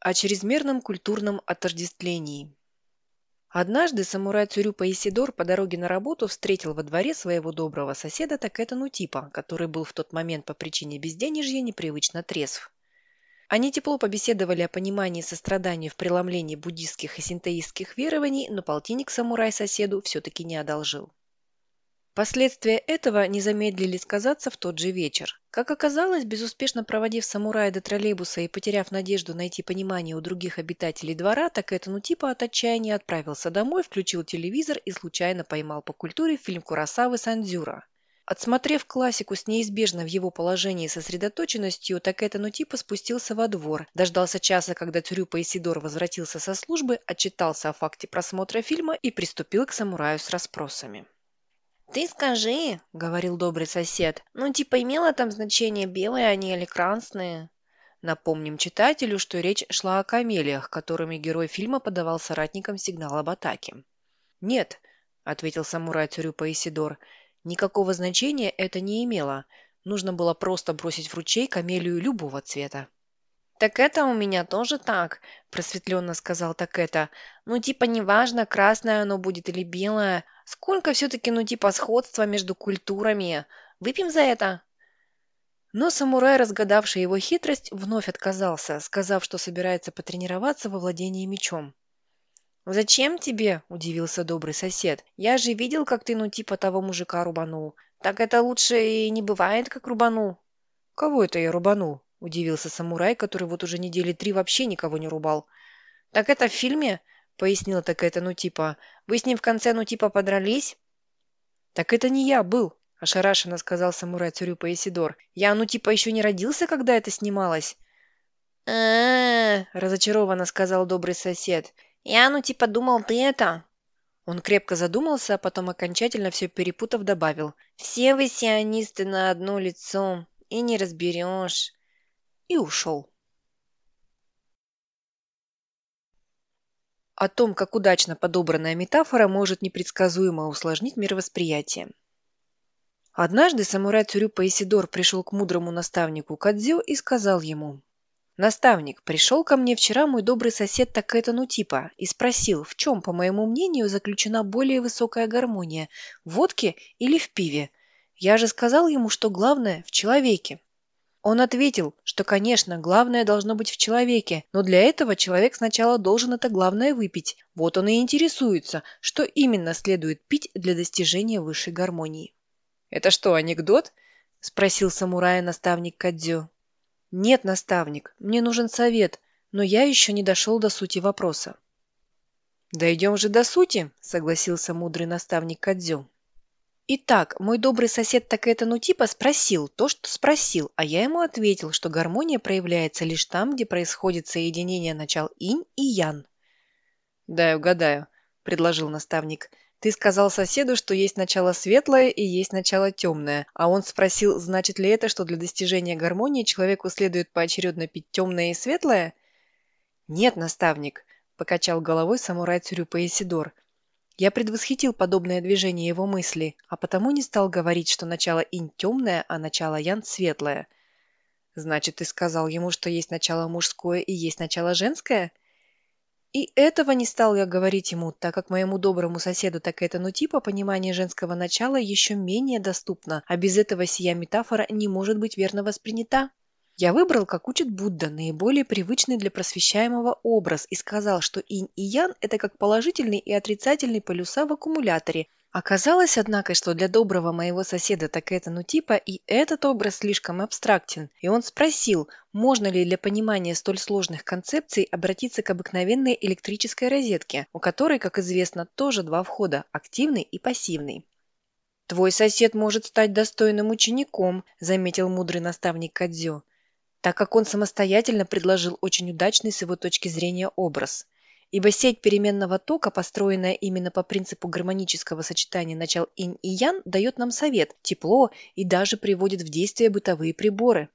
О чрезмерном культурном отождествлении. Однажды самурай Цурюпа Исидор по дороге на работу встретил во дворе своего доброго соседа Такета Нутипа, который был в тот момент по причине безденежья непривычно трезв. Они тепло побеседовали о понимании сострадания в преломлении буддистских и синтеистских верований, но полтинник самурай соседу все-таки не одолжил. Последствия этого не замедлили сказаться в тот же вечер. Как оказалось, безуспешно проводив самурая до троллейбуса и потеряв надежду найти понимание у других обитателей двора, так это ну типа от отчаяния отправился домой, включил телевизор и случайно поймал по культуре фильм Курасавы «Сандзюра». Отсмотрев классику с неизбежно в его положении сосредоточенностью, так это ну типа спустился во двор, дождался часа, когда Тюрюпа Исидор возвратился со службы, отчитался о факте просмотра фильма и приступил к самураю с расспросами. «Ты скажи», — говорил добрый сосед, «ну типа имело там значение, белые они или красные?» Напомним читателю, что речь шла о камелиях, которыми герой фильма подавал соратникам сигнал об атаке. «Нет», — ответил самурай Цурюпа Исидор, — «никакого значения это не имело. Нужно было просто бросить в ручей камелию любого цвета». «Так это у меня тоже так», – просветленно сказал так это. «Ну, типа, неважно, красное оно будет или белое. Сколько все-таки, ну, типа, сходства между культурами. Выпьем за это?» Но самурай, разгадавший его хитрость, вновь отказался, сказав, что собирается потренироваться во владении мечом. «Зачем тебе?» – удивился добрый сосед. «Я же видел, как ты, ну, типа, того мужика рубанул. Так это лучше и не бывает, как рубанул». «Кого это я рубанул?» – удивился самурай, который вот уже недели три вообще никого не рубал. «Так это в фильме?» – пояснила так это, ну типа. «Вы с ним в конце, ну типа, подрались?» «Так это не я был», – ошарашенно сказал самурай Цурюпа Исидор. «Я, ну типа, еще не родился, когда это снималось?» Разочарованно сказал добрый сосед. «Я, ну типа, думал, ты это...» Он крепко задумался, а потом окончательно все перепутав добавил. «Все вы сионисты на одно лицо, и не разберешь и ушел. О том, как удачно подобранная метафора может непредсказуемо усложнить мировосприятие. Однажды самурай Цурюпа Исидор пришел к мудрому наставнику Кадзё и сказал ему, «Наставник, пришел ко мне вчера мой добрый сосед Такэта Нутипа и спросил, в чем, по моему мнению, заключена более высокая гармония – в водке или в пиве? Я же сказал ему, что главное – в человеке. Он ответил, что, конечно, главное должно быть в человеке, но для этого человек сначала должен это главное выпить. Вот он и интересуется, что именно следует пить для достижения высшей гармонии. «Это что, анекдот?» – спросил самурая наставник Кадзё. «Нет, наставник, мне нужен совет, но я еще не дошел до сути вопроса». «Дойдем же до сути», – согласился мудрый наставник Кадзё. Итак, мой добрый сосед так это ну типа спросил то, что спросил, а я ему ответил, что гармония проявляется лишь там, где происходит соединение начал инь и ян. «Дай угадаю», – предложил наставник. «Ты сказал соседу, что есть начало светлое и есть начало темное, а он спросил, значит ли это, что для достижения гармонии человеку следует поочередно пить темное и светлое?» «Нет, наставник», – покачал головой самурай Цюрюпа Исидор – я предвосхитил подобное движение его мысли, а потому не стал говорить, что начало инь темное, а начало ян светлое. Значит, ты сказал ему, что есть начало мужское и есть начало женское? И этого не стал я говорить ему, так как моему доброму соседу так это ну типа понимание женского начала еще менее доступно, а без этого сия метафора не может быть верно воспринята. Я выбрал, как учит Будда, наиболее привычный для просвещаемого образ и сказал, что инь и ян – это как положительный и отрицательный полюса в аккумуляторе. Оказалось, однако, что для доброго моего соседа так это ну типа и этот образ слишком абстрактен, и он спросил, можно ли для понимания столь сложных концепций обратиться к обыкновенной электрической розетке, у которой, как известно, тоже два входа – активный и пассивный. «Твой сосед может стать достойным учеником», – заметил мудрый наставник Кадзё так как он самостоятельно предложил очень удачный с его точки зрения образ. Ибо сеть переменного тока, построенная именно по принципу гармонического сочетания начал инь и ян, дает нам совет, тепло и даже приводит в действие бытовые приборы.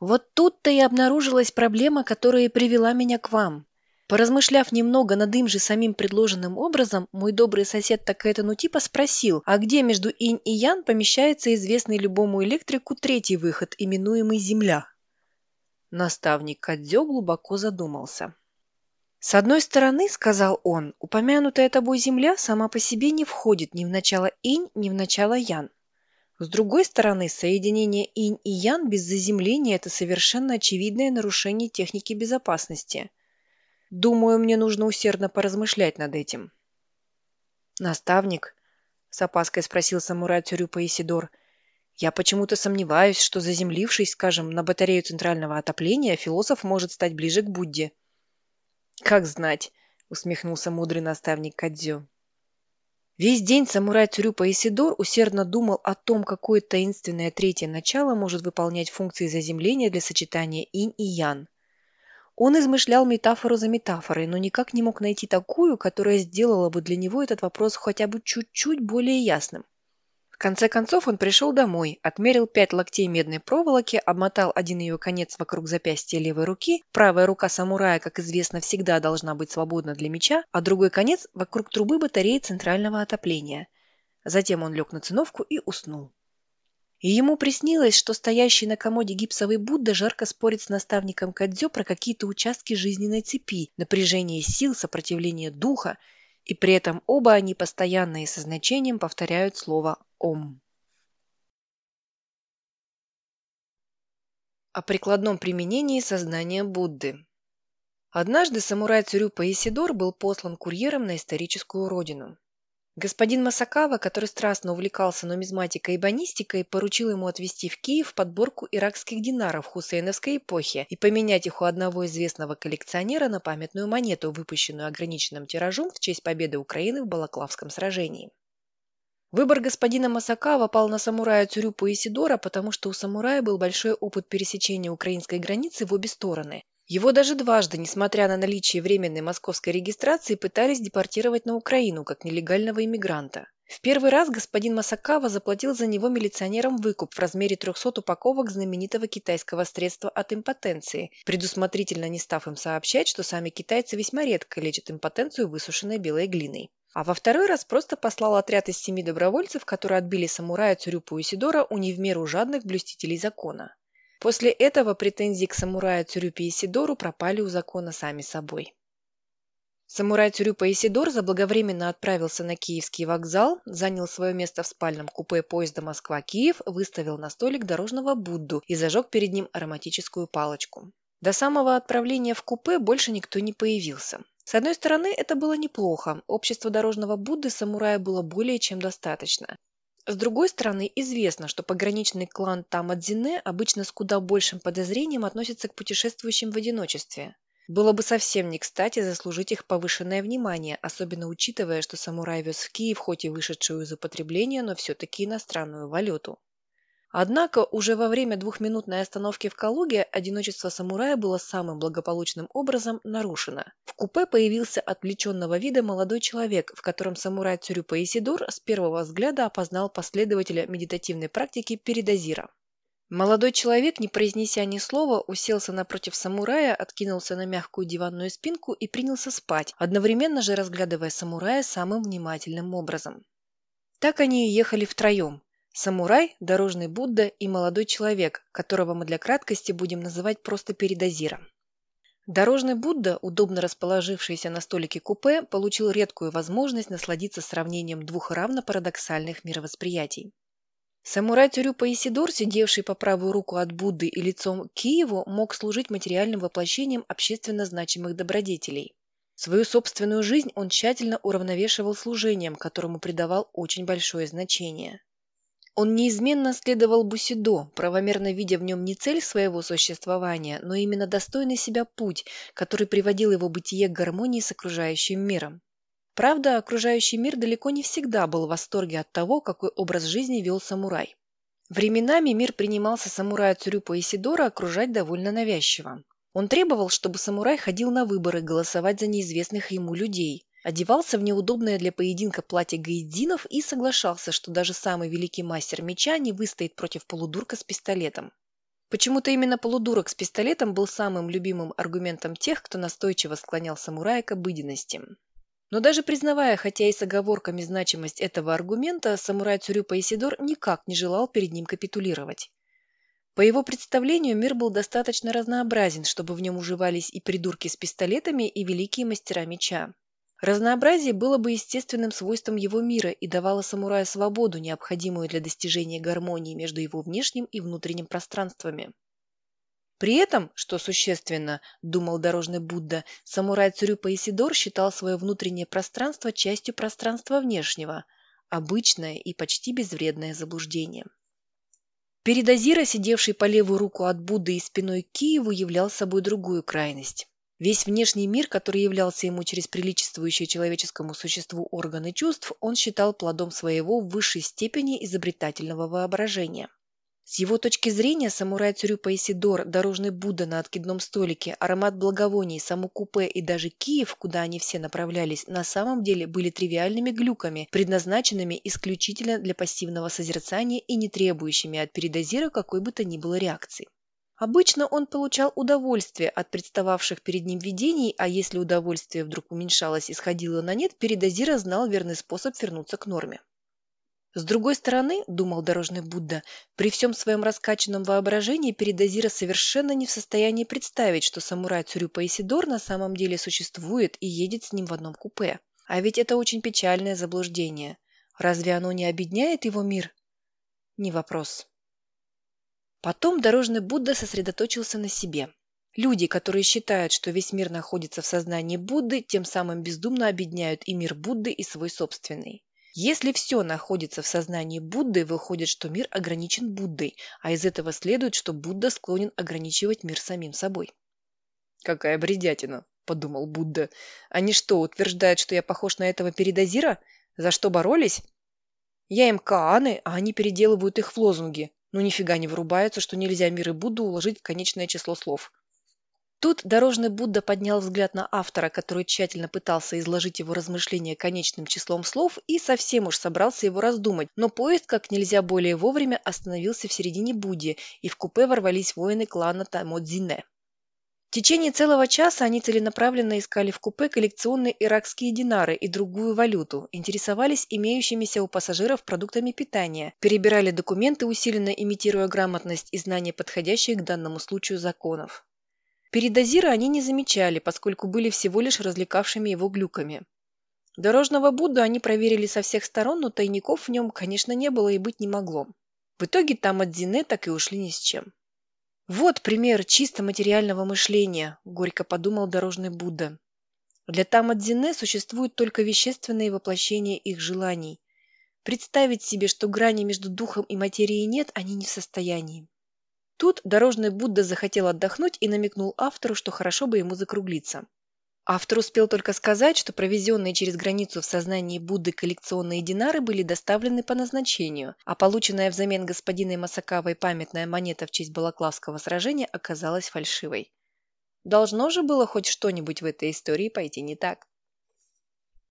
Вот тут-то и обнаружилась проблема, которая привела меня к вам. Поразмышляв немного над им же самим предложенным образом, мой добрый сосед Такэта ну типа спросил, а где между инь и ян помещается известный любому электрику третий выход, именуемый Земля? Наставник Кадзё глубоко задумался. «С одной стороны, — сказал он, — упомянутая тобой земля сама по себе не входит ни в начало инь, ни в начало ян. С другой стороны, соединение инь и ян без заземления – это совершенно очевидное нарушение техники безопасности. Думаю, мне нужно усердно поразмышлять над этим». «Наставник?» – с опаской спросил самурай Цюрюпа Исидор – я почему-то сомневаюсь, что заземлившись, скажем, на батарею центрального отопления, философ может стать ближе к Будде. «Как знать», — усмехнулся мудрый наставник Кадзю. Весь день самурай Цурюпа Исидор усердно думал о том, какое таинственное третье начало может выполнять функции заземления для сочетания инь и ян. Он измышлял метафору за метафорой, но никак не мог найти такую, которая сделала бы для него этот вопрос хотя бы чуть-чуть более ясным. В конце концов он пришел домой, отмерил пять локтей медной проволоки, обмотал один ее конец вокруг запястья левой руки, правая рука самурая, как известно, всегда должна быть свободна для меча, а другой конец вокруг трубы батареи центрального отопления. Затем он лег на циновку и уснул. И ему приснилось, что стоящий на комоде гипсовый Будда жарко спорит с наставником Кадзё про какие-то участки жизненной цепи, напряжение сил, сопротивление духа, и при этом оба они постоянно и со значением повторяют слово «ом». О прикладном применении сознания Будды. Однажды самурай Цурюпа Исидор был послан курьером на историческую родину. Господин Масакава, который страстно увлекался нумизматикой и банистикой, поручил ему отвезти в Киев подборку иракских динаров хусейновской эпохи и поменять их у одного известного коллекционера на памятную монету, выпущенную ограниченным тиражом в честь победы Украины в Балаклавском сражении. Выбор господина Масакава пал на самурая Цюрюпу Исидора, потому что у самурая был большой опыт пересечения украинской границы в обе стороны, его даже дважды, несмотря на наличие временной московской регистрации, пытались депортировать на Украину как нелегального иммигранта. В первый раз господин Масакава заплатил за него милиционерам выкуп в размере 300 упаковок знаменитого китайского средства от импотенции, предусмотрительно не став им сообщать, что сами китайцы весьма редко лечат импотенцию высушенной белой глиной. А во второй раз просто послал отряд из семи добровольцев, которые отбили самурая Цурюпу Исидора у не в меру жадных блюстителей закона. После этого претензии к самураю Цюрюпе Исидору пропали у закона сами собой. Самурай Цюрюпа Исидор заблаговременно отправился на Киевский вокзал, занял свое место в спальном купе поезда Москва-Киев, выставил на столик дорожного Будду и зажег перед ним ароматическую палочку. До самого отправления в купе больше никто не появился. С одной стороны, это было неплохо. Общество дорожного Будды самурая было более чем достаточно. С другой стороны, известно, что пограничный клан Тамадзине обычно с куда большим подозрением относится к путешествующим в одиночестве. Было бы совсем не кстати заслужить их повышенное внимание, особенно учитывая, что самурай вез в Киев хоть и вышедшую из употребления, но все-таки иностранную валюту. Однако уже во время двухминутной остановки в Калуге одиночество самурая было самым благополучным образом нарушено. В купе появился отвлеченного вида молодой человек, в котором самурай Цюрюпа Исидор с первого взгляда опознал последователя медитативной практики передозира. Молодой человек, не произнеся ни слова, уселся напротив самурая, откинулся на мягкую диванную спинку и принялся спать, одновременно же разглядывая самурая самым внимательным образом. Так они и ехали втроем, Самурай, дорожный Будда и молодой человек, которого мы для краткости будем называть просто передозиром. Дорожный Будда, удобно расположившийся на столике купе, получил редкую возможность насладиться сравнением двух равно парадоксальных мировосприятий. Самурай Тюрюпа Исидор, сидевший по правую руку от Будды и лицом к Киеву, мог служить материальным воплощением общественно значимых добродетелей. Свою собственную жизнь он тщательно уравновешивал служением, которому придавал очень большое значение. Он неизменно следовал Бусидо, правомерно видя в нем не цель своего существования, но именно достойный себя путь, который приводил его бытие к гармонии с окружающим миром. Правда, окружающий мир далеко не всегда был в восторге от того, какой образ жизни вел самурай. Временами мир принимался самурая Цурюпа Исидора окружать довольно навязчиво. Он требовал, чтобы самурай ходил на выборы голосовать за неизвестных ему людей, одевался в неудобное для поединка платье гаидзинов и соглашался, что даже самый великий мастер меча не выстоит против полудурка с пистолетом. Почему-то именно полудурок с пистолетом был самым любимым аргументом тех, кто настойчиво склонял самурая к обыденности. Но даже признавая, хотя и с оговорками значимость этого аргумента, самурай Цурюпа Исидор никак не желал перед ним капитулировать. По его представлению, мир был достаточно разнообразен, чтобы в нем уживались и придурки с пистолетами, и великие мастера меча. Разнообразие было бы естественным свойством его мира и давало самураю свободу, необходимую для достижения гармонии между его внешним и внутренним пространствами. При этом, что существенно, думал дорожный Будда, самурай Цурюпа Исидор считал свое внутреннее пространство частью пространства внешнего, обычное и почти безвредное заблуждение. Перед Азира, сидевший по левую руку от Будды и спиной к Киеву, являл собой другую крайность. Весь внешний мир, который являлся ему через приличествующие человеческому существу органы чувств, он считал плодом своего в высшей степени изобретательного воображения. С его точки зрения, самурай Цюрюпа Исидор, дорожный Будда на откидном столике, аромат благовоний, само купе и даже Киев, куда они все направлялись, на самом деле были тривиальными глюками, предназначенными исключительно для пассивного созерцания и не требующими от передозира какой бы то ни было реакции. Обычно он получал удовольствие от представавших перед ним видений, а если удовольствие вдруг уменьшалось и сходило на нет, передозира знал верный способ вернуться к норме. С другой стороны, думал дорожный Будда, при всем своем раскачанном воображении Передозира совершенно не в состоянии представить, что самурай Цурюпа Исидор на самом деле существует и едет с ним в одном купе. А ведь это очень печальное заблуждение. Разве оно не обедняет его мир? Не вопрос. Потом дорожный Будда сосредоточился на себе. Люди, которые считают, что весь мир находится в сознании Будды, тем самым бездумно обедняют и мир Будды, и свой собственный. Если все находится в сознании Будды, выходит, что мир ограничен Буддой, а из этого следует, что Будда склонен ограничивать мир самим собой. «Какая бредятина!» – подумал Будда. «Они что, утверждают, что я похож на этого передозира? За что боролись? Я им кааны, а они переделывают их в лозунги. Ну нифига не вырубаются, что нельзя мир и Будду уложить в конечное число слов». Тут дорожный Будда поднял взгляд на автора, который тщательно пытался изложить его размышления конечным числом слов и совсем уж собрался его раздумать, но поезд как нельзя более вовремя остановился в середине Будди, и в купе ворвались воины клана Тамодзине. В течение целого часа они целенаправленно искали в купе коллекционные иракские динары и другую валюту, интересовались имеющимися у пассажиров продуктами питания, перебирали документы, усиленно имитируя грамотность и знания подходящих к данному случаю законов. Передозира они не замечали, поскольку были всего лишь развлекавшими его глюками. Дорожного Будду они проверили со всех сторон, но тайников в нем, конечно, не было и быть не могло. В итоге там от Зине так и ушли ни с чем. «Вот пример чисто материального мышления», – горько подумал дорожный Будда. Для Тамадзине существуют только вещественные воплощения их желаний. Представить себе, что грани между духом и материей нет, они не в состоянии. Тут дорожный Будда захотел отдохнуть и намекнул автору, что хорошо бы ему закруглиться. Автор успел только сказать, что провезенные через границу в сознании Будды коллекционные динары были доставлены по назначению, а полученная взамен господиной Масакавой памятная монета в честь Балаклавского сражения оказалась фальшивой. Должно же было хоть что-нибудь в этой истории пойти не так.